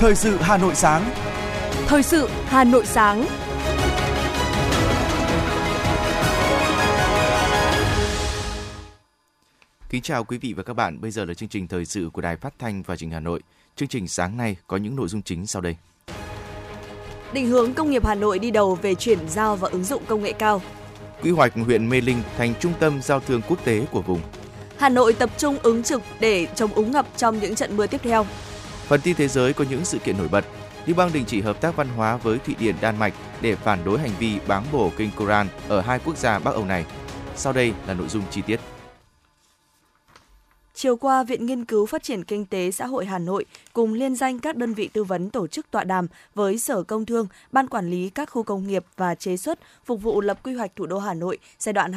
Thời sự Hà Nội sáng. Thời sự Hà Nội sáng. Kính chào quý vị và các bạn. Bây giờ là chương trình thời sự của Đài Phát thanh và Truyền hình Hà Nội. Chương trình sáng nay có những nội dung chính sau đây. Định hướng công nghiệp Hà Nội đi đầu về chuyển giao và ứng dụng công nghệ cao. Quy hoạch huyện Mê Linh thành trung tâm giao thương quốc tế của vùng. Hà Nội tập trung ứng trực để chống úng ngập trong những trận mưa tiếp theo. Phần tin thế giới có những sự kiện nổi bật. Liên bang đình chỉ hợp tác văn hóa với Thụy Điển, Đan Mạch để phản đối hành vi bán bổ kinh Koran ở hai quốc gia Bắc Âu này. Sau đây là nội dung chi tiết. Chiều qua, Viện Nghiên cứu Phát triển Kinh tế Xã hội Hà Nội cùng liên danh các đơn vị tư vấn tổ chức tọa đàm với Sở Công Thương, Ban Quản lý các khu công nghiệp và chế xuất phục vụ lập quy hoạch thủ đô Hà Nội giai đoạn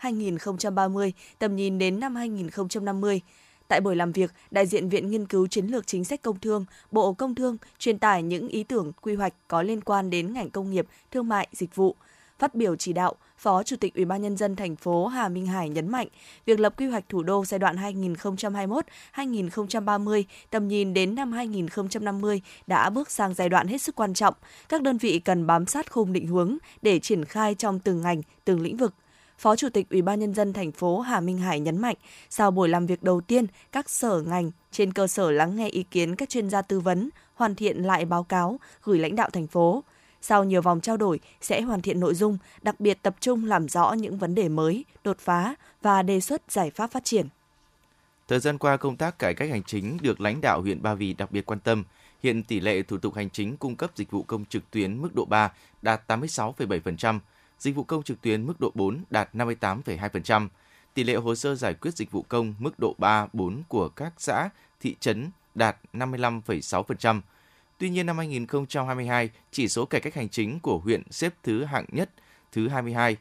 2021-2030, tầm nhìn đến năm 2050. Tại buổi làm việc, đại diện Viện Nghiên cứu Chiến lược Chính sách Công Thương, Bộ Công Thương truyền tải những ý tưởng quy hoạch có liên quan đến ngành công nghiệp, thương mại, dịch vụ. Phát biểu chỉ đạo, Phó Chủ tịch Ủy ban nhân dân thành phố Hà Minh Hải nhấn mạnh, việc lập quy hoạch thủ đô giai đoạn 2021-2030, tầm nhìn đến năm 2050 đã bước sang giai đoạn hết sức quan trọng. Các đơn vị cần bám sát khung định hướng để triển khai trong từng ngành, từng lĩnh vực. Phó Chủ tịch Ủy ban nhân dân thành phố Hà Minh Hải nhấn mạnh, sau buổi làm việc đầu tiên, các sở ngành trên cơ sở lắng nghe ý kiến các chuyên gia tư vấn, hoàn thiện lại báo cáo gửi lãnh đạo thành phố. Sau nhiều vòng trao đổi sẽ hoàn thiện nội dung, đặc biệt tập trung làm rõ những vấn đề mới, đột phá và đề xuất giải pháp phát triển. Thời gian qua, công tác cải cách hành chính được lãnh đạo huyện Ba Vì đặc biệt quan tâm. Hiện tỷ lệ thủ tục hành chính cung cấp dịch vụ công trực tuyến mức độ 3 đạt 86,7%, dịch vụ công trực tuyến mức độ 4 đạt 58,2%. Tỷ lệ hồ sơ giải quyết dịch vụ công mức độ 3, 4 của các xã, thị trấn đạt 55,6%. Tuy nhiên năm 2022, chỉ số cải cách hành chính của huyện xếp thứ hạng nhất, thứ 22.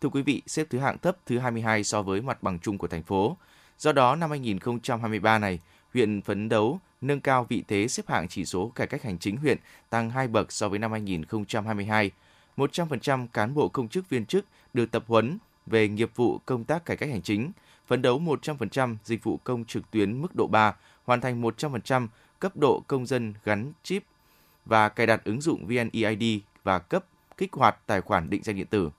Thưa quý vị, xếp thứ hạng thấp thứ 22 so với mặt bằng chung của thành phố. Do đó, năm 2023 này, huyện phấn đấu nâng cao vị thế xếp hạng chỉ số cải cách hành chính huyện tăng 2 bậc so với năm 2022. 100% cán bộ công chức viên chức được tập huấn về nghiệp vụ công tác cải cách hành chính, phấn đấu 100% dịch vụ công trực tuyến mức độ 3, hoàn thành 100% cấp độ công dân gắn chip và cài đặt ứng dụng VNeID và cấp kích hoạt tài khoản định danh điện tử.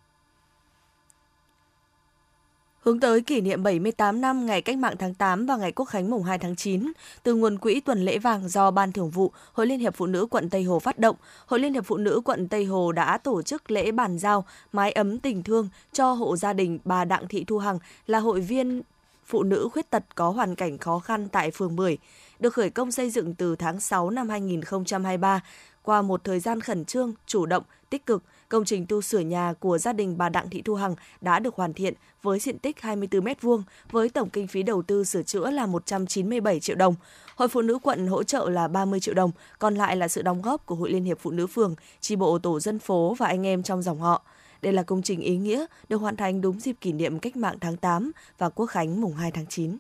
Hướng tới kỷ niệm 78 năm ngày Cách mạng tháng 8 và ngày Quốc khánh mùng 2 tháng 9, từ nguồn quỹ tuần lễ vàng do Ban Thường vụ Hội Liên hiệp Phụ nữ quận Tây Hồ phát động, Hội Liên hiệp Phụ nữ quận Tây Hồ đã tổ chức lễ bàn giao mái ấm tình thương cho hộ gia đình bà Đặng Thị Thu Hằng là hội viên phụ nữ khuyết tật có hoàn cảnh khó khăn tại phường 10 được khởi công xây dựng từ tháng 6 năm 2023. Qua một thời gian khẩn trương, chủ động, tích cực, công trình tu sửa nhà của gia đình bà Đặng Thị Thu Hằng đã được hoàn thiện với diện tích 24 m2 với tổng kinh phí đầu tư sửa chữa là 197 triệu đồng. Hội Phụ nữ quận hỗ trợ là 30 triệu đồng, còn lại là sự đóng góp của Hội Liên hiệp Phụ nữ phường, chi bộ tổ dân phố và anh em trong dòng họ. Đây là công trình ý nghĩa được hoàn thành đúng dịp kỷ niệm cách mạng tháng 8 và quốc khánh mùng 2 tháng 9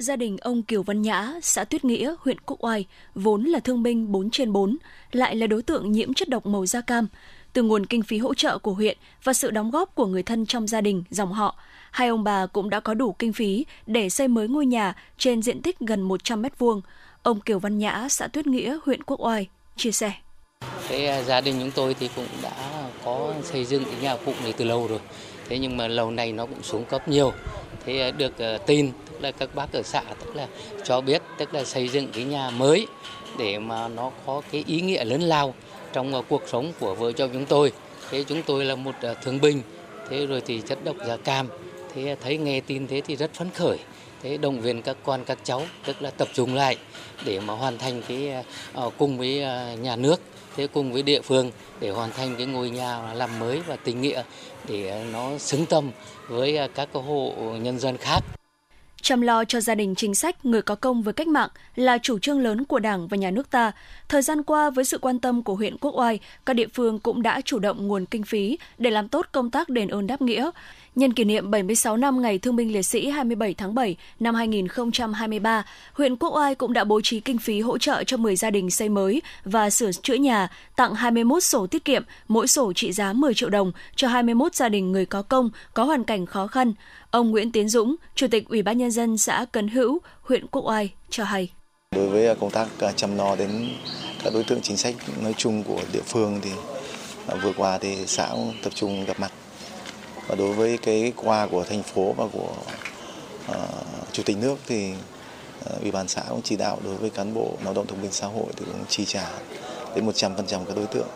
gia đình ông Kiều Văn Nhã, xã Tuyết Nghĩa, huyện Quốc Oai, vốn là thương binh 4 trên 4, lại là đối tượng nhiễm chất độc màu da cam. Từ nguồn kinh phí hỗ trợ của huyện và sự đóng góp của người thân trong gia đình, dòng họ, hai ông bà cũng đã có đủ kinh phí để xây mới ngôi nhà trên diện tích gần 100 mét vuông. Ông Kiều Văn Nhã, xã Tuyết Nghĩa, huyện Quốc Oai, chia sẻ. Thế à, gia đình chúng tôi thì cũng đã có xây dựng cái nhà cụ này từ lâu rồi. Thế nhưng mà lâu nay nó cũng xuống cấp nhiều. Thế à, được à, tin là các bác ở xã tức là cho biết tức là xây dựng cái nhà mới để mà nó có cái ý nghĩa lớn lao trong à, cuộc sống của vợ chồng chúng tôi. Thế chúng tôi là một à, thương binh, thế rồi thì chất độc da cam. Thế thấy nghe tin thế thì rất phấn khởi. Thế động viên các con các cháu tức là tập trung lại để mà hoàn thành cái à, ờ, cùng với nhà nước thế cùng với địa phương để hoàn thành cái ngôi nhà làm mới và tình nghĩa để nó xứng tâm với các hộ nhân dân khác. Chăm lo cho gia đình chính sách, người có công với cách mạng là chủ trương lớn của Đảng và Nhà nước ta. Thời gian qua, với sự quan tâm của huyện Quốc Oai, các địa phương cũng đã chủ động nguồn kinh phí để làm tốt công tác đền ơn đáp nghĩa. Nhân kỷ niệm 76 năm Ngày Thương binh Liệt sĩ 27 tháng 7 năm 2023, huyện Quốc Oai cũng đã bố trí kinh phí hỗ trợ cho 10 gia đình xây mới và sửa chữa nhà, tặng 21 sổ tiết kiệm, mỗi sổ trị giá 10 triệu đồng cho 21 gia đình người có công, có hoàn cảnh khó khăn. Ông Nguyễn Tiến Dũng, Chủ tịch Ủy ban Nhân dân xã Cấn Hữu, huyện Quốc Oai cho hay. Đối với công tác à, chăm lo đến các đối tượng chính sách nói chung của địa phương thì à, vừa qua thì xã cũng tập trung gặp mặt. Và đối với cái qua của thành phố và của uh, chủ tịch nước thì uh, ủy ban xã cũng chỉ đạo đối với cán bộ lao động thương binh xã hội thì cũng chi trả đến 100% các đối tượng.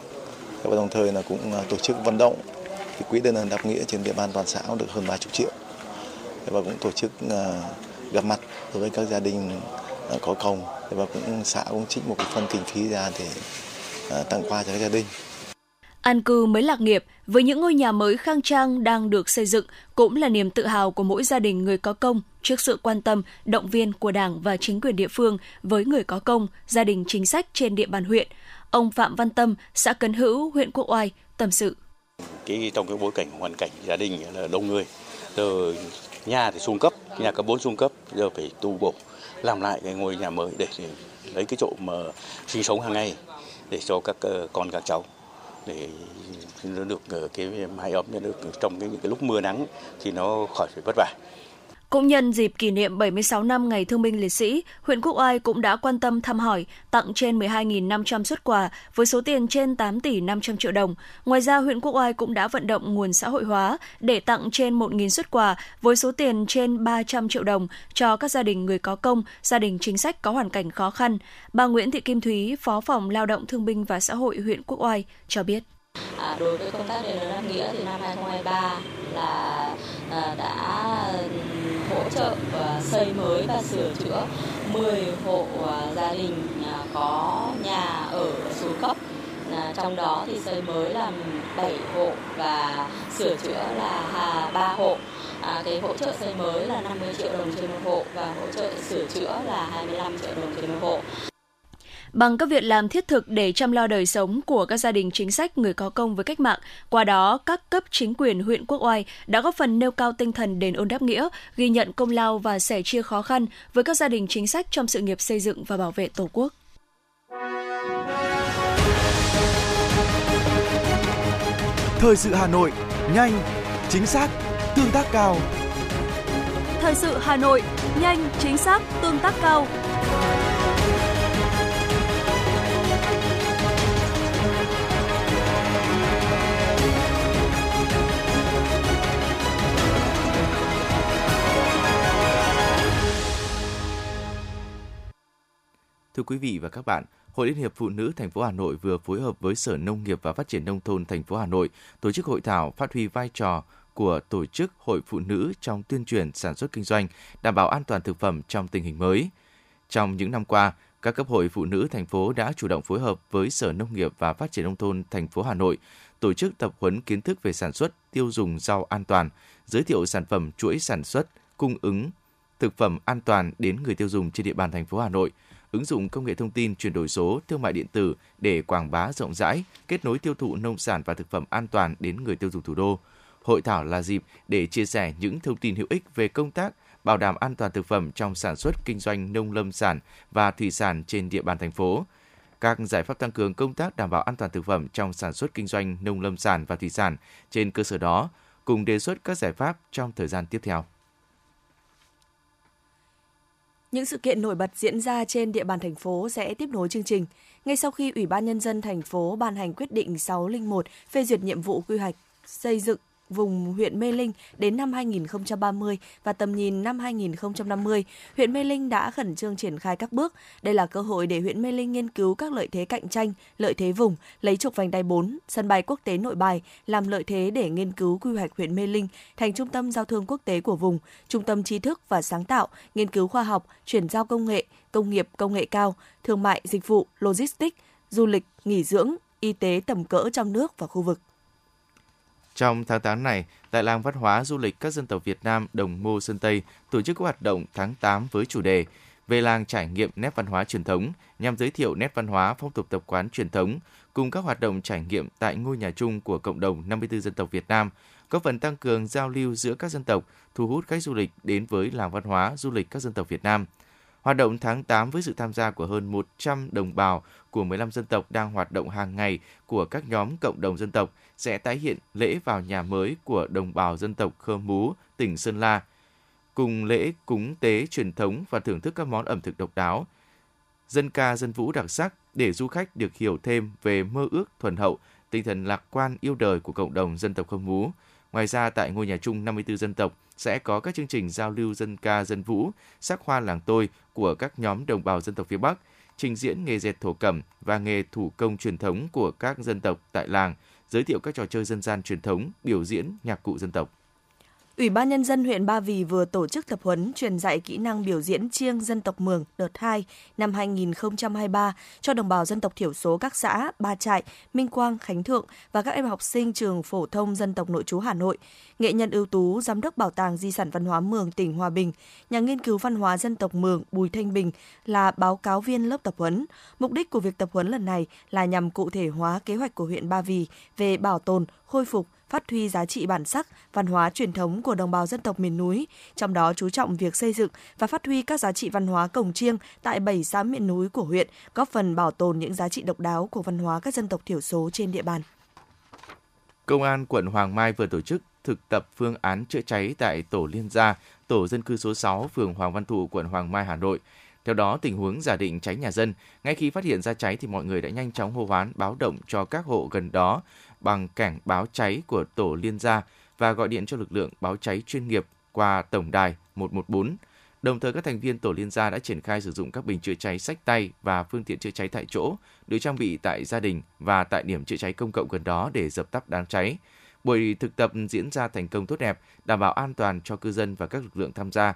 Và đồng thời là cũng tổ chức vận động. Thì quỹ đơn ơn đáp nghĩa trên địa bàn toàn xã cũng được hơn 30 triệu và cũng tổ chức uh, gặp mặt đối với các gia đình uh, có công và cũng xã cũng trích một phần kinh phí ra để uh, tặng quà cho các gia đình An cư mới lạc nghiệp với những ngôi nhà mới khang trang đang được xây dựng cũng là niềm tự hào của mỗi gia đình người có công trước sự quan tâm, động viên của Đảng và chính quyền địa phương với người có công, gia đình chính sách trên địa bàn huyện. Ông Phạm Văn Tâm, xã Cấn Hữu, huyện Quốc Oai, tâm sự. Cái trong cái bối cảnh hoàn cảnh gia đình là đông người, giờ nhà thì xuống cấp, nhà cấp 4 xuống cấp, giờ phải tu bổ, làm lại cái ngôi nhà mới để, để lấy cái chỗ mà sinh sống hàng ngày để cho các ờ, con các cháu để nó được ờ, cái mái ấm nó được trong cái, những cái lúc mưa nắng thì nó khỏi phải vất vả. Cũng nhân dịp kỷ niệm 76 năm Ngày Thương binh Liệt sĩ, huyện Quốc Oai cũng đã quan tâm thăm hỏi, tặng trên 12.500 xuất quà với số tiền trên 8 tỷ 500 triệu đồng. Ngoài ra, huyện Quốc Oai cũng đã vận động nguồn xã hội hóa để tặng trên 1.000 xuất quà với số tiền trên 300 triệu đồng cho các gia đình người có công, gia đình chính sách có hoàn cảnh khó khăn. Bà Nguyễn Thị Kim Thúy, Phó phòng Lao động Thương binh và Xã hội huyện Quốc Oai cho biết. À, đối với công tác đền ơn nghĩa thì năm 2023 là à, đã trợ và xây mới và sửa chữa 10 hộ ờ, gia đình ờ, có nhà ở xuống cấp. Trong đó thì xây mới là 7 hộ và sửa chữa là 3 hộ. À, cái hỗ trợ xây mới là 50 triệu đồng trên một hộ và hỗ trợ sửa chữa là 25 triệu đồng trên một hộ bằng các việc làm thiết thực để chăm lo đời sống của các gia đình chính sách người có công với cách mạng. Qua đó, các cấp chính quyền huyện Quốc Oai đã góp phần nêu cao tinh thần đền ơn đáp nghĩa, ghi nhận công lao và sẻ chia khó khăn với các gia đình chính sách trong sự nghiệp xây dựng và bảo vệ Tổ quốc. Thời sự Hà Nội, nhanh, chính xác, tương tác cao. Thời sự Hà Nội, nhanh, chính xác, tương tác cao. Thưa quý vị và các bạn, Hội Liên hiệp Phụ nữ thành phố Hà Nội vừa phối hợp với Sở Nông nghiệp và Phát triển nông thôn thành phố Hà Nội tổ chức hội thảo phát huy vai trò của tổ chức Hội Phụ nữ trong tuyên truyền sản xuất kinh doanh, đảm bảo an toàn thực phẩm trong tình hình mới. Trong những năm qua, các cấp hội phụ nữ thành phố đã chủ động phối hợp với Sở Nông nghiệp và Phát triển nông thôn thành phố Hà Nội tổ chức tập huấn kiến thức về sản xuất, tiêu dùng rau an toàn, giới thiệu sản phẩm chuỗi sản xuất, cung ứng thực phẩm an toàn đến người tiêu dùng trên địa bàn thành phố Hà Nội – ứng dụng công nghệ thông tin chuyển đổi số, thương mại điện tử để quảng bá rộng rãi, kết nối tiêu thụ nông sản và thực phẩm an toàn đến người tiêu dùng thủ đô. Hội thảo là dịp để chia sẻ những thông tin hữu ích về công tác bảo đảm an toàn thực phẩm trong sản xuất kinh doanh nông lâm sản và thủy sản trên địa bàn thành phố. Các giải pháp tăng cường công tác đảm bảo an toàn thực phẩm trong sản xuất kinh doanh nông lâm sản và thủy sản trên cơ sở đó, cùng đề xuất các giải pháp trong thời gian tiếp theo. Những sự kiện nổi bật diễn ra trên địa bàn thành phố sẽ tiếp nối chương trình. Ngay sau khi Ủy ban Nhân dân thành phố ban hành quyết định 601 phê duyệt nhiệm vụ quy hoạch xây dựng vùng huyện Mê Linh đến năm 2030 và tầm nhìn năm 2050, huyện Mê Linh đã khẩn trương triển khai các bước. Đây là cơ hội để huyện Mê Linh nghiên cứu các lợi thế cạnh tranh, lợi thế vùng, lấy trục vành đai 4, sân bay quốc tế Nội Bài làm lợi thế để nghiên cứu quy hoạch huyện Mê Linh thành trung tâm giao thương quốc tế của vùng, trung tâm trí thức và sáng tạo, nghiên cứu khoa học, chuyển giao công nghệ, công nghiệp công nghệ cao, thương mại, dịch vụ, logistics, du lịch, nghỉ dưỡng, y tế tầm cỡ trong nước và khu vực. Trong tháng 8 này, tại làng văn hóa du lịch các dân tộc Việt Nam Đồng Mô Sơn Tây tổ chức các hoạt động tháng 8 với chủ đề về làng trải nghiệm nét văn hóa truyền thống nhằm giới thiệu nét văn hóa phong tục tập quán truyền thống cùng các hoạt động trải nghiệm tại ngôi nhà chung của cộng đồng 54 dân tộc Việt Nam, góp phần tăng cường giao lưu giữa các dân tộc, thu hút khách du lịch đến với làng văn hóa du lịch các dân tộc Việt Nam – Hoạt động tháng 8 với sự tham gia của hơn 100 đồng bào của 15 dân tộc đang hoạt động hàng ngày của các nhóm cộng đồng dân tộc sẽ tái hiện lễ vào nhà mới của đồng bào dân tộc Khơ Mú, tỉnh Sơn La, cùng lễ cúng tế truyền thống và thưởng thức các món ẩm thực độc đáo. dân ca dân vũ đặc sắc để du khách được hiểu thêm về mơ ước thuần hậu, tinh thần lạc quan yêu đời của cộng đồng dân tộc Khơ Mú. Ngoài ra, tại ngôi nhà chung 54 dân tộc sẽ có các chương trình giao lưu dân ca dân vũ, sắc hoa làng tôi của các nhóm đồng bào dân tộc phía Bắc, trình diễn nghề dệt thổ cẩm và nghề thủ công truyền thống của các dân tộc tại làng, giới thiệu các trò chơi dân gian truyền thống, biểu diễn nhạc cụ dân tộc. Ủy ban Nhân dân huyện Ba Vì vừa tổ chức tập huấn truyền dạy kỹ năng biểu diễn chiêng dân tộc Mường đợt 2 năm 2023 cho đồng bào dân tộc thiểu số các xã Ba Trại, Minh Quang, Khánh Thượng và các em học sinh trường phổ thông dân tộc nội trú Hà Nội. Nghệ nhân ưu tú, Giám đốc Bảo tàng Di sản Văn hóa Mường tỉnh Hòa Bình, nhà nghiên cứu văn hóa dân tộc Mường Bùi Thanh Bình là báo cáo viên lớp tập huấn. Mục đích của việc tập huấn lần này là nhằm cụ thể hóa kế hoạch của huyện Ba Vì về bảo tồn, khôi phục, phát huy giá trị bản sắc, văn hóa truyền thống của đồng bào dân tộc miền núi, trong đó chú trọng việc xây dựng và phát huy các giá trị văn hóa cổng chiêng tại 7 xã miền núi của huyện, góp phần bảo tồn những giá trị độc đáo của văn hóa các dân tộc thiểu số trên địa bàn. Công an quận Hoàng Mai vừa tổ chức thực tập phương án chữa cháy tại tổ liên gia, tổ dân cư số 6, phường Hoàng Văn Thụ, quận Hoàng Mai, Hà Nội. Theo đó, tình huống giả định cháy nhà dân, ngay khi phát hiện ra cháy thì mọi người đã nhanh chóng hô hoán báo động cho các hộ gần đó bằng cảnh báo cháy của tổ liên gia và gọi điện cho lực lượng báo cháy chuyên nghiệp qua tổng đài 114. Đồng thời các thành viên tổ liên gia đã triển khai sử dụng các bình chữa cháy sách tay và phương tiện chữa cháy tại chỗ, được trang bị tại gia đình và tại điểm chữa cháy công cộng gần đó để dập tắt đám cháy. Buổi thực tập diễn ra thành công tốt đẹp, đảm bảo an toàn cho cư dân và các lực lượng tham gia.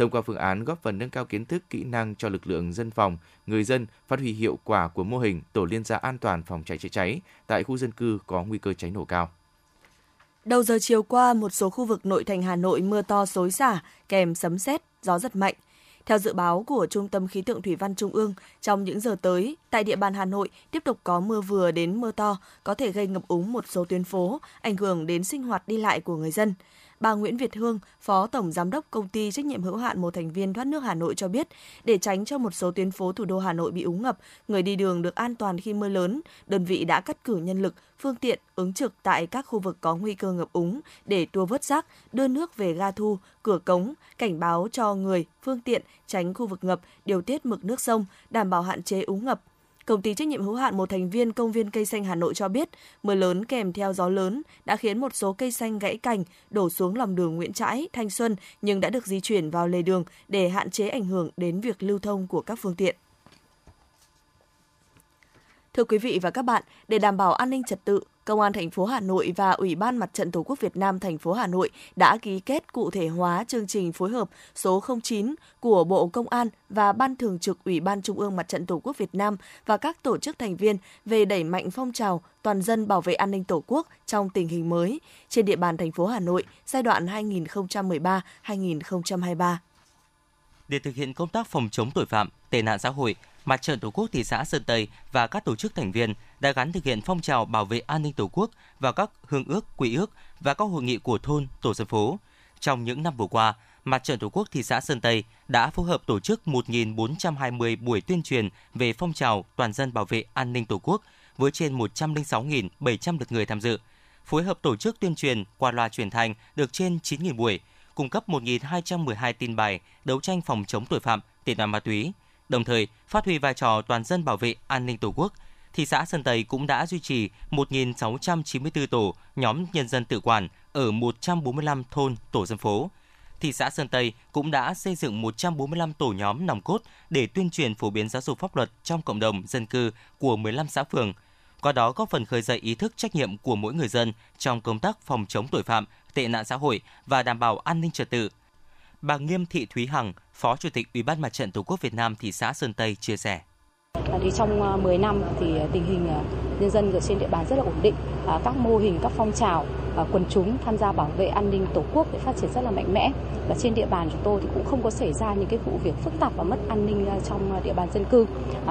Thông qua phương án góp phần nâng cao kiến thức, kỹ năng cho lực lượng dân phòng, người dân phát huy hiệu quả của mô hình tổ liên gia an toàn phòng cháy chữa cháy tại khu dân cư có nguy cơ cháy nổ cao. Đầu giờ chiều qua, một số khu vực nội thành Hà Nội mưa to xối xả, kèm sấm sét, gió giật mạnh. Theo dự báo của Trung tâm Khí tượng Thủy văn Trung ương, trong những giờ tới, tại địa bàn Hà Nội tiếp tục có mưa vừa đến mưa to, có thể gây ngập úng một số tuyến phố, ảnh hưởng đến sinh hoạt đi lại của người dân. Bà Nguyễn Việt Hương, Phó Tổng Giám đốc Công ty Trách nhiệm hữu hạn một thành viên thoát nước Hà Nội cho biết, để tránh cho một số tuyến phố thủ đô Hà Nội bị úng ngập, người đi đường được an toàn khi mưa lớn, đơn vị đã cắt cử nhân lực, phương tiện ứng trực tại các khu vực có nguy cơ ngập úng để tua vớt rác, đưa nước về ga thu, cửa cống, cảnh báo cho người, phương tiện tránh khu vực ngập, điều tiết mực nước sông, đảm bảo hạn chế úng ngập, Công ty trách nhiệm hữu hạn một thành viên công viên cây xanh Hà Nội cho biết, mưa lớn kèm theo gió lớn đã khiến một số cây xanh gãy cành đổ xuống lòng đường Nguyễn Trãi, Thanh Xuân nhưng đã được di chuyển vào lề đường để hạn chế ảnh hưởng đến việc lưu thông của các phương tiện. Thưa quý vị và các bạn, để đảm bảo an ninh trật tự, Công an thành phố Hà Nội và Ủy ban Mặt trận Tổ quốc Việt Nam thành phố Hà Nội đã ký kết cụ thể hóa chương trình phối hợp số 09 của Bộ Công an và Ban Thường trực Ủy ban Trung ương Mặt trận Tổ quốc Việt Nam và các tổ chức thành viên về đẩy mạnh phong trào toàn dân bảo vệ an ninh Tổ quốc trong tình hình mới trên địa bàn thành phố Hà Nội giai đoạn 2013-2023. Để thực hiện công tác phòng chống tội phạm, tệ nạn xã hội, Mặt trận Tổ quốc thị xã Sơn Tây và các tổ chức thành viên đã gắn thực hiện phong trào bảo vệ an ninh Tổ quốc và các hương ước, quy ước và các hội nghị của thôn, tổ dân phố. Trong những năm vừa qua, Mặt trận Tổ quốc thị xã Sơn Tây đã phối hợp tổ chức 1.420 buổi tuyên truyền về phong trào toàn dân bảo vệ an ninh Tổ quốc với trên 106.700 lượt người tham dự. Phối hợp tổ chức tuyên truyền qua loa truyền thanh được trên 9.000 buổi, cung cấp 1.212 tin bài đấu tranh phòng chống tội phạm, tệ nạn ma túy, đồng thời phát huy vai trò toàn dân bảo vệ an ninh Tổ quốc. Thị xã Sơn Tây cũng đã duy trì 1.694 tổ nhóm nhân dân tự quản ở 145 thôn tổ dân phố. Thị xã Sơn Tây cũng đã xây dựng 145 tổ nhóm nòng cốt để tuyên truyền phổ biến giáo dục pháp luật trong cộng đồng dân cư của 15 xã phường. Qua đó góp phần khơi dậy ý thức trách nhiệm của mỗi người dân trong công tác phòng chống tội phạm, tệ nạn xã hội và đảm bảo an ninh trật tự. Bà Nghiêm Thị Thúy Hằng, Phó Chủ tịch Ủy ban Mặt trận Tổ quốc Việt Nam thị xã Sơn Tây chia sẻ. Thì trong ờ, 10 năm thì ờ, tình hình ờ, nhân dân ở trên địa bàn rất là ổn định. Các mô hình, các phong trào quần chúng tham gia bảo vệ an ninh tổ quốc để phát triển rất là mạnh mẽ và trên địa bàn chúng tôi thì cũng không có xảy ra những cái vụ việc phức tạp và mất an ninh trong địa bàn dân cư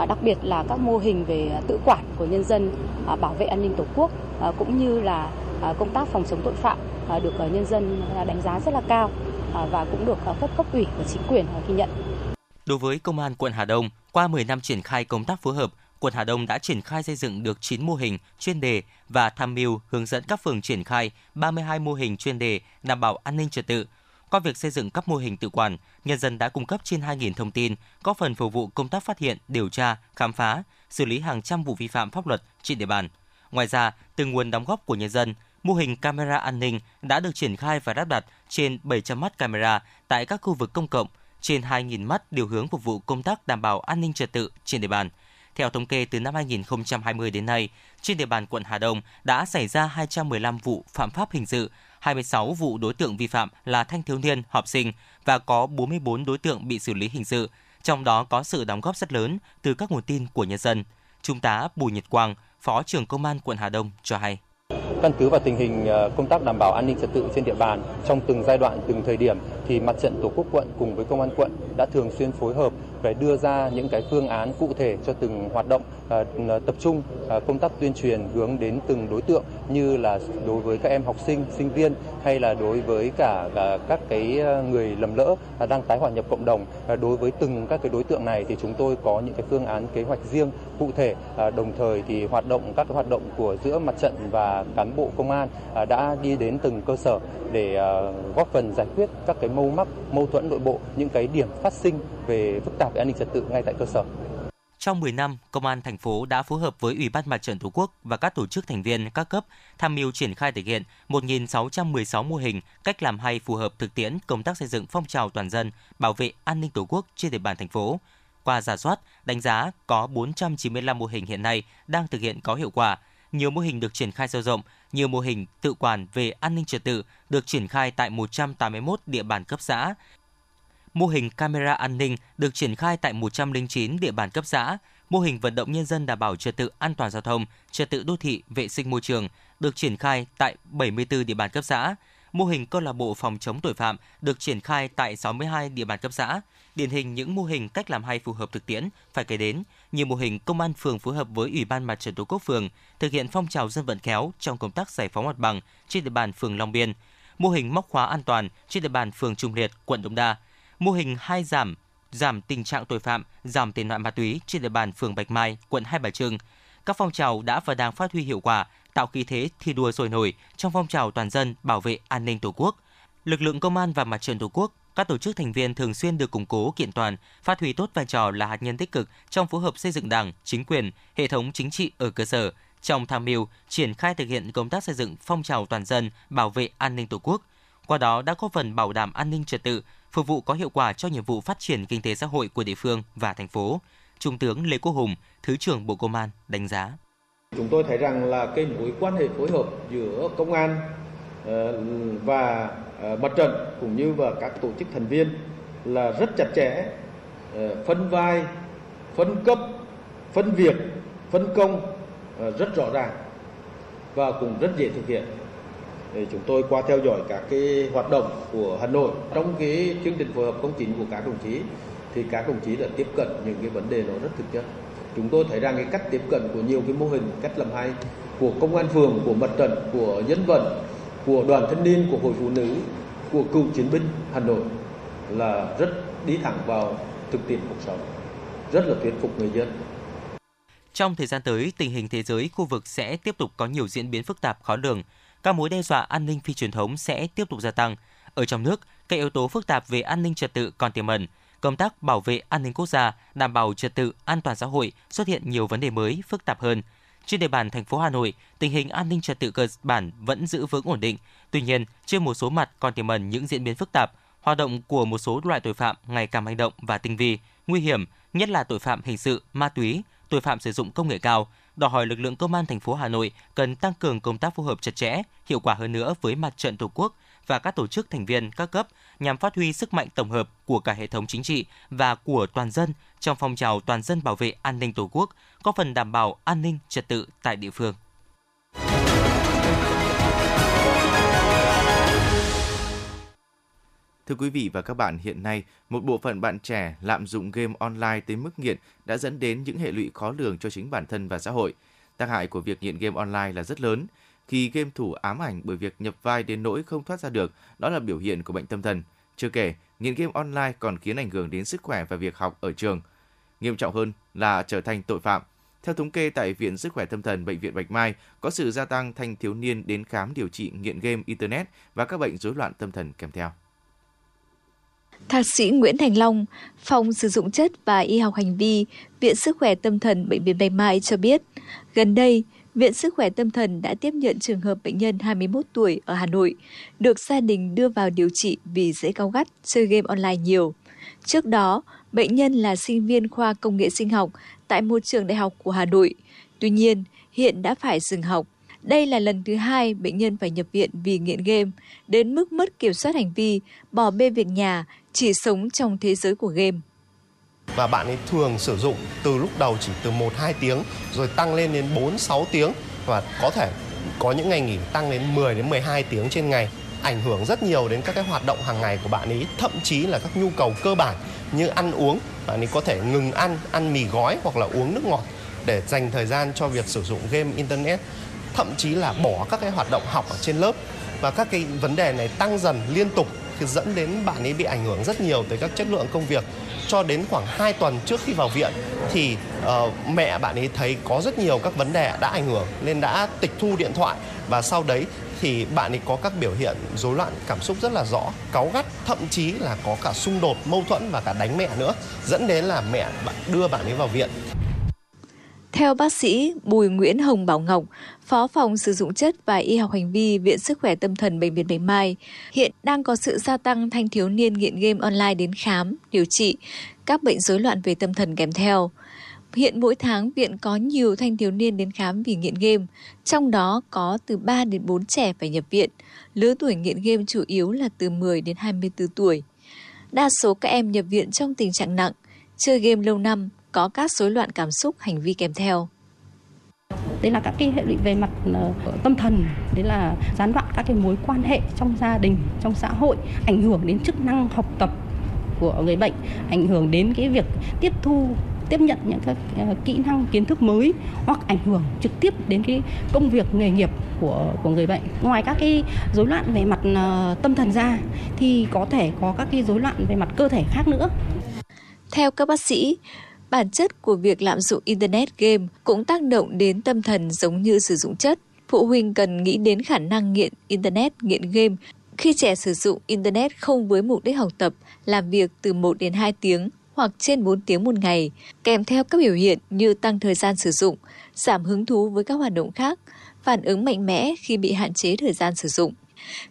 đặc biệt là các mô hình về tự quản của nhân dân bảo vệ an ninh tổ quốc cũng như là công tác phòng chống tội phạm được nhân dân đánh giá rất là cao À, và cũng được à, cấp cấp ủy và chính quyền ghi nhận. Đối với Công an quận Hà Đông, qua 10 năm triển khai công tác phối hợp, quận Hà Đông đã triển khai xây dựng được 9 mô hình chuyên đề và tham mưu hướng dẫn các phường triển khai 32 mô hình chuyên đề đảm bảo an ninh trật tự. Qua việc xây dựng các mô hình tự quản, nhân dân đã cung cấp trên 2.000 thông tin, có phần phục vụ công tác phát hiện, điều tra, khám phá, xử lý hàng trăm vụ vi phạm pháp luật trên địa bàn. Ngoài ra, từ nguồn đóng góp của nhân dân, mô hình camera an ninh đã được triển khai và lắp đặt trên 700 mắt camera tại các khu vực công cộng, trên 2.000 mắt điều hướng phục vụ công tác đảm bảo an ninh trật tự trên địa bàn. Theo thống kê từ năm 2020 đến nay, trên địa bàn quận Hà Đông đã xảy ra 215 vụ phạm pháp hình sự, 26 vụ đối tượng vi phạm là thanh thiếu niên, học sinh và có 44 đối tượng bị xử lý hình sự, trong đó có sự đóng góp rất lớn từ các nguồn tin của nhân dân. Trung tá Bùi Nhật Quang, Phó trưởng Công an quận Hà Đông cho hay. Căn cứ vào tình hình ờ, công tác đảm bảo an ninh trật tự trên địa bàn trong từng giai đoạn, từng thời điểm thì mặt trận Tổ quốc quận cùng với công an quận đã thường xuyên phối hợp phải đưa ra những cái phương án cụ thể cho từng hoạt động à, tập trung à, công tác tuyên truyền hướng đến từng đối tượng như là đối với các em học sinh, sinh viên hay là đối với cả à, các cái người lầm lỡ đang tái hòa nhập cộng đồng. Đối với từng các cái đối tượng này thì chúng tôi có những cái phương án kế hoạch riêng cụ thể. Đồng thời thì hoạt động các cái hoạt động của giữa mặt trận và cán bộ công an đã đi đến từng cơ sở để góp phần giải quyết các cái mâu mắc, mâu thuẫn nội bộ, những cái điểm phát sinh về phức tạp về an ninh trật tự ngay tại cơ sở. Trong 10 năm, Công an thành phố đã phối hợp với Ủy ban Mặt trận Tổ quốc và các tổ chức thành viên các cấp tham mưu triển khai thực hiện 1.616 mô hình cách làm hay phù hợp thực tiễn công tác xây dựng phong trào toàn dân bảo vệ an ninh Tổ quốc trên địa bàn thành phố. Qua giả soát, đánh giá có 495 mô hình hiện nay đang thực hiện có hiệu quả, nhiều mô hình được triển khai sâu rộng, nhiều mô hình tự quản về an ninh trật tự được triển khai tại 181 địa bàn cấp xã. Mô hình camera an ninh được triển khai tại 109 địa bàn cấp xã. Mô hình vận động nhân dân đảm bảo trật tự an toàn giao thông, trật tự đô thị, vệ sinh môi trường được triển khai tại 74 địa bàn cấp xã. Mô hình câu lạc bộ phòng chống tội phạm được triển khai tại 62 địa bàn cấp xã. Điển hình những mô hình cách làm hay phù hợp thực tiễn phải kể đến như mô hình công an phường phối hợp với Ủy ban Mặt trận Tổ quốc phường thực hiện phong trào dân vận khéo trong công tác giải phóng mặt bằng trên địa bàn phường Long Biên, mô hình móc khóa an toàn trên địa bàn phường Trung Liệt, quận Đống Đa, mô hình hai giảm giảm tình trạng tội phạm, giảm tệ nạn ma túy trên địa bàn phường Bạch Mai, quận Hai Bà Trưng. Các phong trào đã và đang phát huy hiệu quả, tạo khí thế thi đua sôi nổi trong phong trào toàn dân bảo vệ an ninh Tổ quốc. Lực lượng công an và mặt trận Tổ quốc các tổ chức thành viên thường xuyên được củng cố kiện toàn, phát huy tốt vai trò là hạt nhân tích cực trong phối hợp xây dựng Đảng, chính quyền, hệ thống chính trị ở cơ sở, trong tham mưu triển khai thực hiện công tác xây dựng phong trào toàn dân bảo vệ an ninh Tổ quốc. Qua đó đã có phần bảo đảm an ninh trật tự, phục vụ có hiệu quả cho nhiệm vụ phát triển kinh tế xã hội của địa phương và thành phố. Trung tướng Lê Quốc Hùng, Thứ trưởng Bộ Công an đánh giá. Chúng tôi thấy rằng là cái mối quan hệ phối hợp giữa công an ờ, và ờ, mặt trận cũng như và các tổ chức thành viên là rất chặt chẽ, ờ, phân vai, phân cấp, phân việc, phân công rất rõ ràng và cũng rất dễ thực hiện. Để chúng tôi qua theo dõi các cái hoạt động của Hà Nội. Trong cái chương trình phối hợp công chính của các đồng chí thì các đồng chí đã tiếp cận những cái vấn đề nó rất thực chất. Chúng tôi thấy rằng cái cách tiếp cận của nhiều cái mô hình cách làm hay của công an phường của mặt trận của dân vận của đoàn thanh niên của hội phụ nữ của cựu chiến binh hà nội là rất đi thẳng vào thực tiễn cuộc sống rất là thuyết phục người dân. Trong thời gian tới, tình hình thế giới, khu vực sẽ tiếp tục có nhiều diễn biến phức tạp khó lường. Các mối đe dọa an ninh phi truyền thống sẽ tiếp tục gia tăng. Ở trong nước, các yếu tố phức tạp về an ninh trật tự còn tiềm ẩn, công tác bảo vệ an ninh quốc gia, đảm bảo trật tự an toàn xã hội xuất hiện nhiều vấn đề mới, phức tạp hơn. Trên địa bàn thành phố Hà Nội, tình hình an ninh trật tự cơ bản vẫn giữ vững ổn định. Tuy nhiên, trên một số mặt còn tiềm ẩn những diễn biến phức tạp, hoạt động của một số loại tội phạm ngày càng manh động và tinh vi, nguy hiểm, nhất là tội phạm hình sự, ma túy, tội phạm sử dụng công nghệ cao, đòi hỏi lực lượng công an thành phố Hà Nội cần tăng cường công tác phối hợp chặt chẽ, hiệu quả hơn nữa với mặt trận Tổ quốc và các tổ chức thành viên các cấp nhằm phát huy sức mạnh tổng hợp của cả hệ thống chính trị và của toàn dân trong phong trào toàn dân bảo vệ an ninh Tổ quốc, có phần đảm bảo an ninh trật tự tại địa phương. Thưa quý vị và các bạn, hiện nay, một bộ phận bạn trẻ lạm dụng game online tới mức nghiện đã dẫn đến những hệ lụy khó lường cho chính bản thân và xã hội. Tác hại của việc nghiện game online là rất lớn, khi game thủ ám ảnh bởi việc nhập vai đến nỗi không thoát ra được, đó là biểu hiện của bệnh tâm thần. Chưa kể, nghiện game online còn khiến ảnh hưởng đến sức khỏe và việc học ở trường. Nghiêm trọng hơn là trở thành tội phạm. Theo thống kê tại Viện Sức khỏe Tâm thần Bệnh viện Bạch Mai, có sự gia tăng thanh thiếu niên đến khám điều trị nghiện game Internet và các bệnh rối loạn tâm thần kèm theo. Thạc sĩ Nguyễn Thành Long, Phòng Sử dụng chất và Y học hành vi, Viện Sức khỏe Tâm thần Bệnh viện Bạch Mai cho biết, gần đây, Viện Sức khỏe Tâm thần đã tiếp nhận trường hợp bệnh nhân 21 tuổi ở Hà Nội, được gia đình đưa vào điều trị vì dễ cao gắt, chơi game online nhiều. Trước đó, bệnh nhân là sinh viên khoa công nghệ sinh học tại một trường đại học của Hà Nội. Tuy nhiên, hiện đã phải dừng học. Đây là lần thứ hai bệnh nhân phải nhập viện vì nghiện game, đến mức mất kiểm soát hành vi, bỏ bê việc nhà, chỉ sống trong thế giới của game. Và bạn ấy thường sử dụng từ lúc đầu chỉ từ 1-2 tiếng rồi tăng lên đến 4-6 tiếng và có thể có những ngày nghỉ tăng đến 10 đến 12 tiếng trên ngày ảnh hưởng rất nhiều đến các cái hoạt động hàng ngày của bạn ấy thậm chí là các nhu cầu cơ bản như ăn uống bạn ấy có thể ngừng ăn ăn mì gói hoặc là uống nước ngọt để dành thời gian cho việc sử dụng game internet thậm chí là bỏ các cái hoạt động học ở trên lớp. Và các cái vấn đề này tăng dần liên tục thì dẫn đến bạn ấy bị ảnh hưởng rất nhiều tới các chất lượng công việc. Cho đến khoảng 2 tuần trước khi vào viện thì uh, mẹ bạn ấy thấy có rất nhiều các vấn đề đã ảnh hưởng nên đã tịch thu điện thoại. Và sau đấy thì bạn ấy có các biểu hiện rối loạn cảm xúc rất là rõ, cáu gắt, thậm chí là có cả xung đột, mâu thuẫn và cả đánh mẹ nữa, dẫn đến là mẹ đưa bạn ấy vào viện. Theo bác sĩ Bùi Nguyễn Hồng Bảo Ngọc, Phó phòng sử dụng chất và y học hành vi Viện Sức khỏe Tâm thần Bệnh viện Bạch Mai, hiện đang có sự gia tăng thanh thiếu niên nghiện game online đến khám, điều trị các bệnh rối loạn về tâm thần kèm theo. Hiện mỗi tháng viện có nhiều thanh thiếu niên đến khám vì nghiện game, trong đó có từ 3 đến 4 trẻ phải nhập viện. Lứa tuổi nghiện game chủ yếu là từ 10 đến 24 tuổi. Đa số các em nhập viện trong tình trạng nặng, chơi game lâu năm, có các rối loạn cảm xúc, hành vi kèm theo. Đấy là các cái hệ lụy về mặt uh, tâm thần, đấy là gián đoạn các cái mối quan hệ trong gia đình, trong xã hội, ảnh hưởng đến chức năng học tập của người bệnh, ảnh hưởng đến cái việc tiếp thu tiếp nhận những các uh, kỹ năng kiến thức mới hoặc ảnh hưởng trực tiếp đến cái công việc nghề nghiệp của của người bệnh. Ngoài các cái rối loạn về mặt uh, tâm thần ra thì có thể có các cái rối loạn về mặt cơ thể khác nữa. Theo các bác sĩ, bản chất của việc lạm dụng internet game cũng tác động đến tâm thần giống như sử dụng chất. Phụ huynh cần nghĩ đến khả năng nghiện internet, nghiện game khi trẻ sử dụng internet không với mục đích học tập, làm việc từ 1 đến 2 tiếng hoặc trên 4 tiếng một ngày, kèm theo các biểu hiện như tăng thời gian sử dụng, giảm hứng thú với các hoạt động khác, phản ứng mạnh mẽ khi bị hạn chế thời gian sử dụng.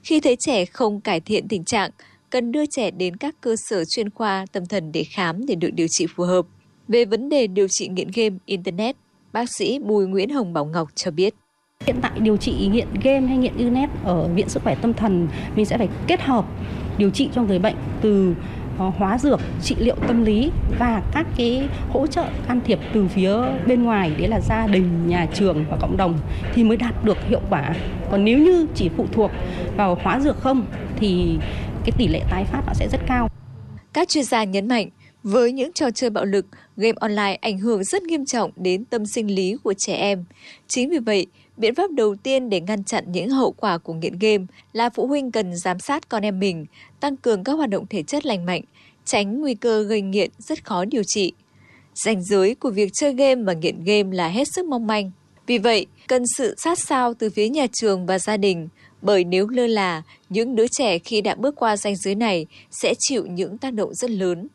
Khi thấy trẻ không cải thiện tình trạng, cần đưa trẻ đến các cơ sở chuyên khoa tâm thần để khám để được điều trị phù hợp. Về vấn đề điều trị nghiện game Internet, bác sĩ Bùi Nguyễn Hồng Bảo Ngọc cho biết. Hiện tại điều trị nghiện game hay nghiện Internet ở Viện Sức khỏe Tâm thần mình sẽ phải kết hợp điều trị cho người bệnh từ ờ, hóa dược, trị liệu tâm lý và các cái hỗ trợ can thiệp từ phía bên ngoài đấy là gia đình, nhà trường và cộng đồng thì mới đạt được hiệu quả. Còn nếu như chỉ phụ thuộc vào hóa dược không thì cái tỷ lệ tái phát nó sẽ rất cao. Các chuyên gia nhấn mạnh với những trò chơi bạo lực, game online ảnh hưởng rất nghiêm trọng đến tâm sinh lý của trẻ em. Chính vì vậy, biện pháp đầu tiên để ngăn chặn những hậu quả của nghiện game là phụ huynh cần giám sát con em mình, tăng cường các hoạt động thể chất lành mạnh, tránh nguy cơ gây nghiện rất khó điều trị. Ranh giới của việc chơi game và nghiện game là hết sức mong manh. Vì vậy, cần sự sát sao từ phía nhà trường và gia đình, bởi nếu lơ là, những đứa trẻ khi đã bước qua ranh giới này sẽ chịu những tác động rất lớn.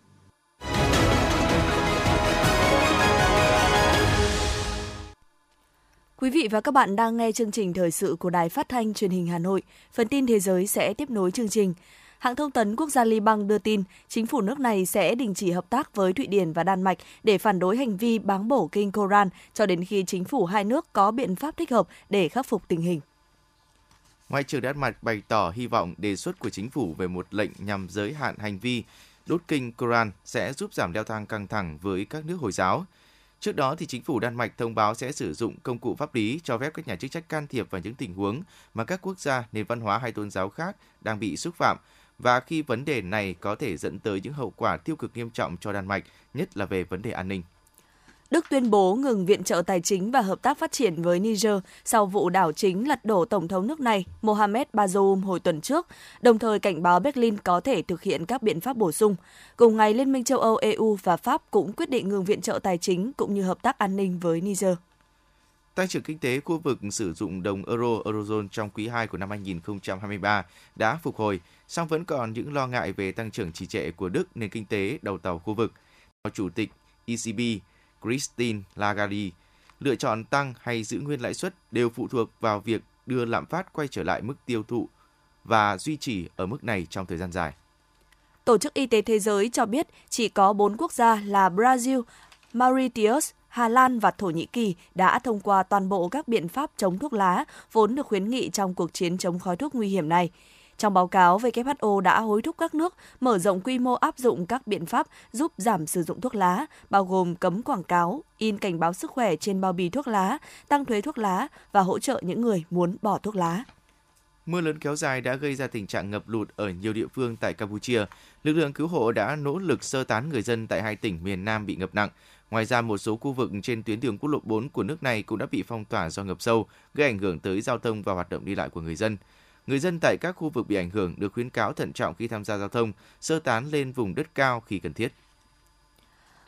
Quý vị và các bạn đang nghe chương trình thời sự của Đài Phát thanh Truyền hình Hà Nội. Phần tin thế giới sẽ tiếp nối chương trình. Hãng thông tấn quốc gia Liban đưa tin, chính phủ nước này sẽ đình chỉ hợp tác với Thụy Điển và Đan Mạch để phản đối hành vi báng bổ kinh Koran cho đến khi chính phủ hai nước có biện pháp thích hợp để khắc phục tình hình. Ngoại trưởng Đan Mạch bày tỏ hy vọng đề xuất của chính phủ về một lệnh nhằm giới hạn hành vi đốt kinh Koran sẽ giúp giảm leo thang căng thẳng với các nước Hồi giáo. Trước đó, thì chính phủ Đan Mạch thông báo sẽ sử dụng công cụ pháp lý cho phép các nhà chức trách can thiệp vào những tình huống mà các quốc gia, nền văn hóa hay tôn giáo khác đang bị xúc phạm và khi vấn đề này có thể dẫn tới những hậu quả tiêu cực nghiêm trọng cho Đan Mạch, nhất là về vấn đề an ninh. Đức tuyên bố ngừng viện trợ tài chính và hợp tác phát triển với Niger sau vụ đảo chính lật đổ Tổng thống nước này Mohamed Bazoum hồi tuần trước, đồng thời cảnh báo Berlin có thể thực hiện các biện pháp bổ sung. Cùng ngày, Liên minh châu Âu EU và Pháp cũng quyết định ngừng viện trợ tài chính cũng như hợp tác an ninh với Niger. Tăng trưởng kinh tế khu vực sử dụng đồng euro eurozone trong quý 2 của năm 2023 đã phục hồi, song vẫn còn những lo ngại về tăng trưởng trì trệ của Đức nền kinh tế đầu tàu khu vực. Chủ tịch ECB Christine Lagarde lựa chọn tăng hay giữ nguyên lãi suất đều phụ thuộc vào việc đưa lạm phát quay trở lại mức tiêu thụ và duy trì ở mức này trong thời gian dài. Tổ chức Y tế Thế giới cho biết chỉ có 4 quốc gia là Brazil, Mauritius, Hà Lan và Thổ Nhĩ Kỳ đã thông qua toàn bộ các biện pháp chống thuốc lá vốn được khuyến nghị trong cuộc chiến chống khói thuốc nguy hiểm này. Trong báo cáo, WHO đã hối thúc các nước mở rộng quy mô áp dụng các biện pháp giúp giảm sử dụng thuốc lá, bao gồm cấm quảng cáo, in cảnh báo sức khỏe trên bao bì thuốc lá, tăng thuế thuốc lá và hỗ trợ những người muốn bỏ thuốc lá. Mưa lớn kéo dài đã gây ra tình trạng ngập lụt ở nhiều địa phương tại Campuchia. Lực lượng cứu hộ đã nỗ lực sơ tán người dân tại hai tỉnh miền Nam bị ngập nặng. Ngoài ra, một số khu vực trên tuyến đường quốc lộ 4 của nước này cũng đã bị phong tỏa do ngập sâu, gây ảnh hưởng tới giao thông và hoạt động đi lại của người dân. Người dân tại các khu vực bị ảnh hưởng được khuyến cáo thận trọng khi tham gia giao thông, sơ tán lên vùng đất cao khi cần thiết.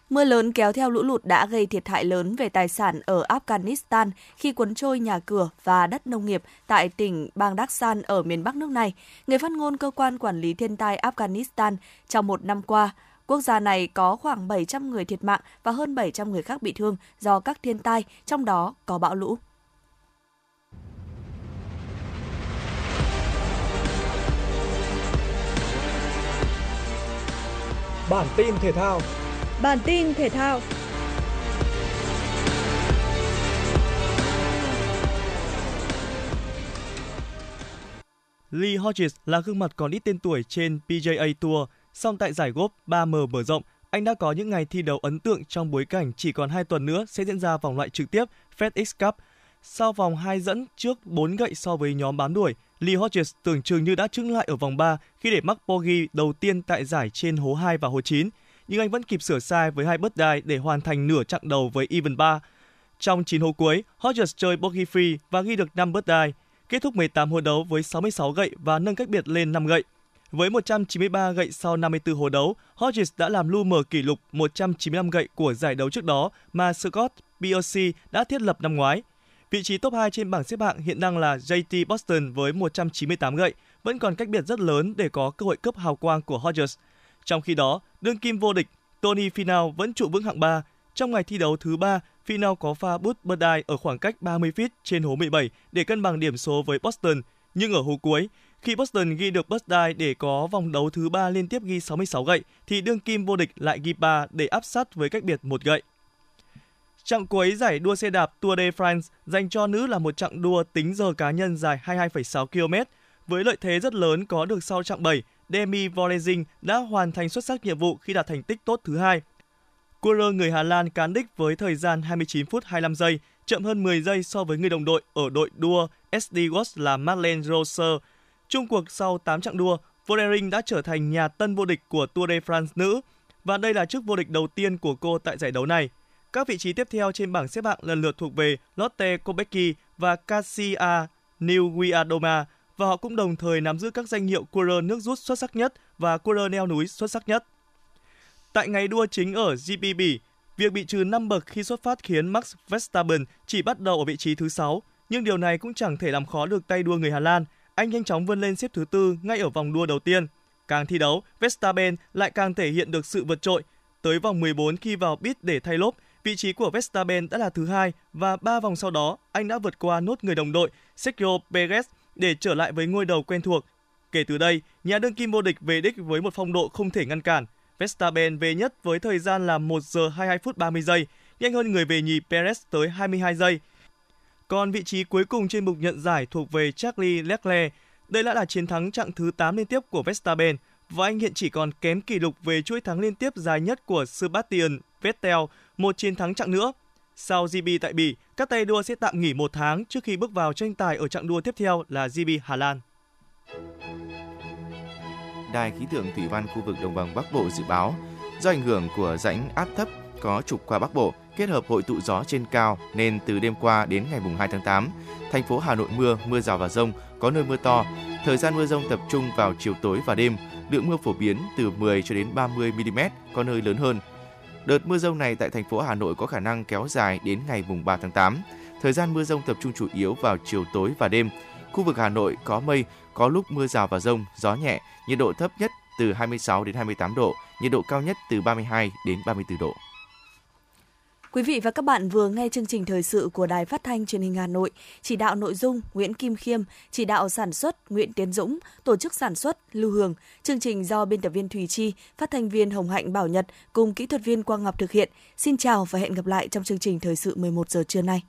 Mưa lớn kéo theo lũ lụt đã gây thiệt hại lớn về tài sản ở Afghanistan khi cuốn trôi nhà cửa và đất nông nghiệp tại tỉnh bang Daksan ở miền Bắc nước này. Người phát ngôn cơ quan quản lý thiên tai Afghanistan trong một năm qua, quốc gia này có khoảng 700 người thiệt mạng và hơn 700 người khác bị thương do các thiên tai, trong đó có bão lũ. Bản tin thể thao. Bản tin thể thao. Lee Hodges là gương mặt còn ít tên tuổi trên PGA Tour, song tại giải golf 3M mở rộng, anh đã có những ngày thi đấu ấn tượng trong bối cảnh chỉ còn 2 tuần nữa sẽ diễn ra vòng loại trực tiếp FedEx Cup. Sau vòng 2 dẫn trước 4 gậy so với nhóm bám đuổi, Lee Hodges tưởng chừng như đã trứng lại ở vòng 3 khi để mắc bogey đầu tiên tại giải trên hố 2 và hố 9, nhưng anh vẫn kịp sửa sai với hai bất đai để hoàn thành nửa chặng đầu với even 3. Trong 9 hố cuối, Hodges chơi bogey free và ghi được 5 bất đai, kết thúc 18 hố đấu với 66 gậy và nâng cách biệt lên 5 gậy. Với 193 gậy sau 54 hố đấu, Hodges đã làm lu mờ kỷ lục 195 gậy của giải đấu trước đó mà Scott Piercy đã thiết lập năm ngoái. Vị trí top 2 trên bảng xếp hạng hiện đang là JT Boston với 198 gậy, vẫn còn cách biệt rất lớn để có cơ hội cướp hào quang của Hodges. Trong khi đó, đương kim vô địch Tony Finau vẫn trụ vững hạng 3. Trong ngày thi đấu thứ 3, Finau có pha bút birdie ở khoảng cách 30 feet trên hố 17 để cân bằng điểm số với Boston, nhưng ở hố cuối, khi Boston ghi được birdie để có vòng đấu thứ 3 liên tiếp ghi 66 gậy, thì đương kim vô địch lại ghi 3 để áp sát với cách biệt một gậy. Chặng cuối giải đua xe đạp Tour de France dành cho nữ là một chặng đua tính giờ cá nhân dài 22,6 km. Với lợi thế rất lớn có được sau chặng 7, Demi Vollering đã hoàn thành xuất sắc nhiệm vụ khi đạt thành tích tốt thứ hai. Cua người Hà Lan cán đích với thời gian 29 phút 25 giây, chậm hơn 10 giây so với người đồng đội ở đội đua SD Watch là Madeleine Rosser. Trung cuộc sau 8 chặng đua, Vollering đã trở thành nhà tân vô địch của Tour de France nữ và đây là chức vô địch đầu tiên của cô tại giải đấu này. Các vị trí tiếp theo trên bảng xếp hạng lần lượt thuộc về Lotte Kopecky và Cassia New Guiadoma và họ cũng đồng thời nắm giữ các danh hiệu coureur nước rút xuất sắc nhất và coureur leo núi xuất sắc nhất. Tại ngày đua chính ở GP Bỉ, việc bị trừ 5 bậc khi xuất phát khiến Max Verstappen chỉ bắt đầu ở vị trí thứ 6, nhưng điều này cũng chẳng thể làm khó được tay đua người Hà Lan. Anh nhanh chóng vươn lên xếp thứ tư ngay ở vòng đua đầu tiên. Càng thi đấu, Verstappen lại càng thể hiện được sự vượt trội. Tới vòng 14 khi vào pit để thay lốp, vị trí của Verstappen đã là thứ hai và ba vòng sau đó anh đã vượt qua nốt người đồng đội Sergio Perez để trở lại với ngôi đầu quen thuộc. Kể từ đây, nhà đương kim vô địch về đích với một phong độ không thể ngăn cản. Verstappen về nhất với thời gian là 1 giờ 22 phút 30 giây, nhanh hơn người về nhì Perez tới 22 giây. Còn vị trí cuối cùng trên mục nhận giải thuộc về Charlie Leclerc. Đây đã là chiến thắng chặng thứ 8 liên tiếp của Verstappen và anh hiện chỉ còn kém kỷ lục về chuỗi thắng liên tiếp dài nhất của Sebastian Vettel, một chiến thắng chặng nữa. Sau GB tại Bỉ, các tay đua sẽ tạm nghỉ một tháng trước khi bước vào tranh tài ở chặng đua tiếp theo là GB Hà Lan. Đài khí tượng thủy văn khu vực đồng bằng Bắc Bộ dự báo, do ảnh hưởng của rãnh áp thấp có trục qua Bắc Bộ kết hợp hội tụ gió trên cao nên từ đêm qua đến ngày mùng 2 tháng 8, thành phố Hà Nội mưa, mưa rào và rông, có nơi mưa to. Thời gian mưa rông tập trung vào chiều tối và đêm, lượng mưa phổ biến từ 10 cho đến 30 mm, có nơi lớn hơn. Đợt mưa rông này tại thành phố Hà Nội có khả năng kéo dài đến ngày mùng 3 tháng 8. Thời gian mưa rông tập trung chủ yếu vào chiều tối và đêm. Khu vực Hà Nội có mây, có lúc mưa rào và rông, gió nhẹ, nhiệt độ thấp nhất từ 26 đến 28 độ, nhiệt độ cao nhất từ 32 đến 34 độ. Quý vị và các bạn vừa nghe chương trình thời sự của Đài Phát thanh Truyền hình Hà Nội, chỉ đạo nội dung Nguyễn Kim Khiêm, chỉ đạo sản xuất Nguyễn Tiến Dũng, tổ chức sản xuất Lưu Hường. Chương trình do biên tập viên Thùy Chi, phát thanh viên Hồng Hạnh Bảo Nhật cùng kỹ thuật viên Quang Ngọc thực hiện. Xin chào và hẹn gặp lại trong chương trình thời sự 11 giờ trưa nay.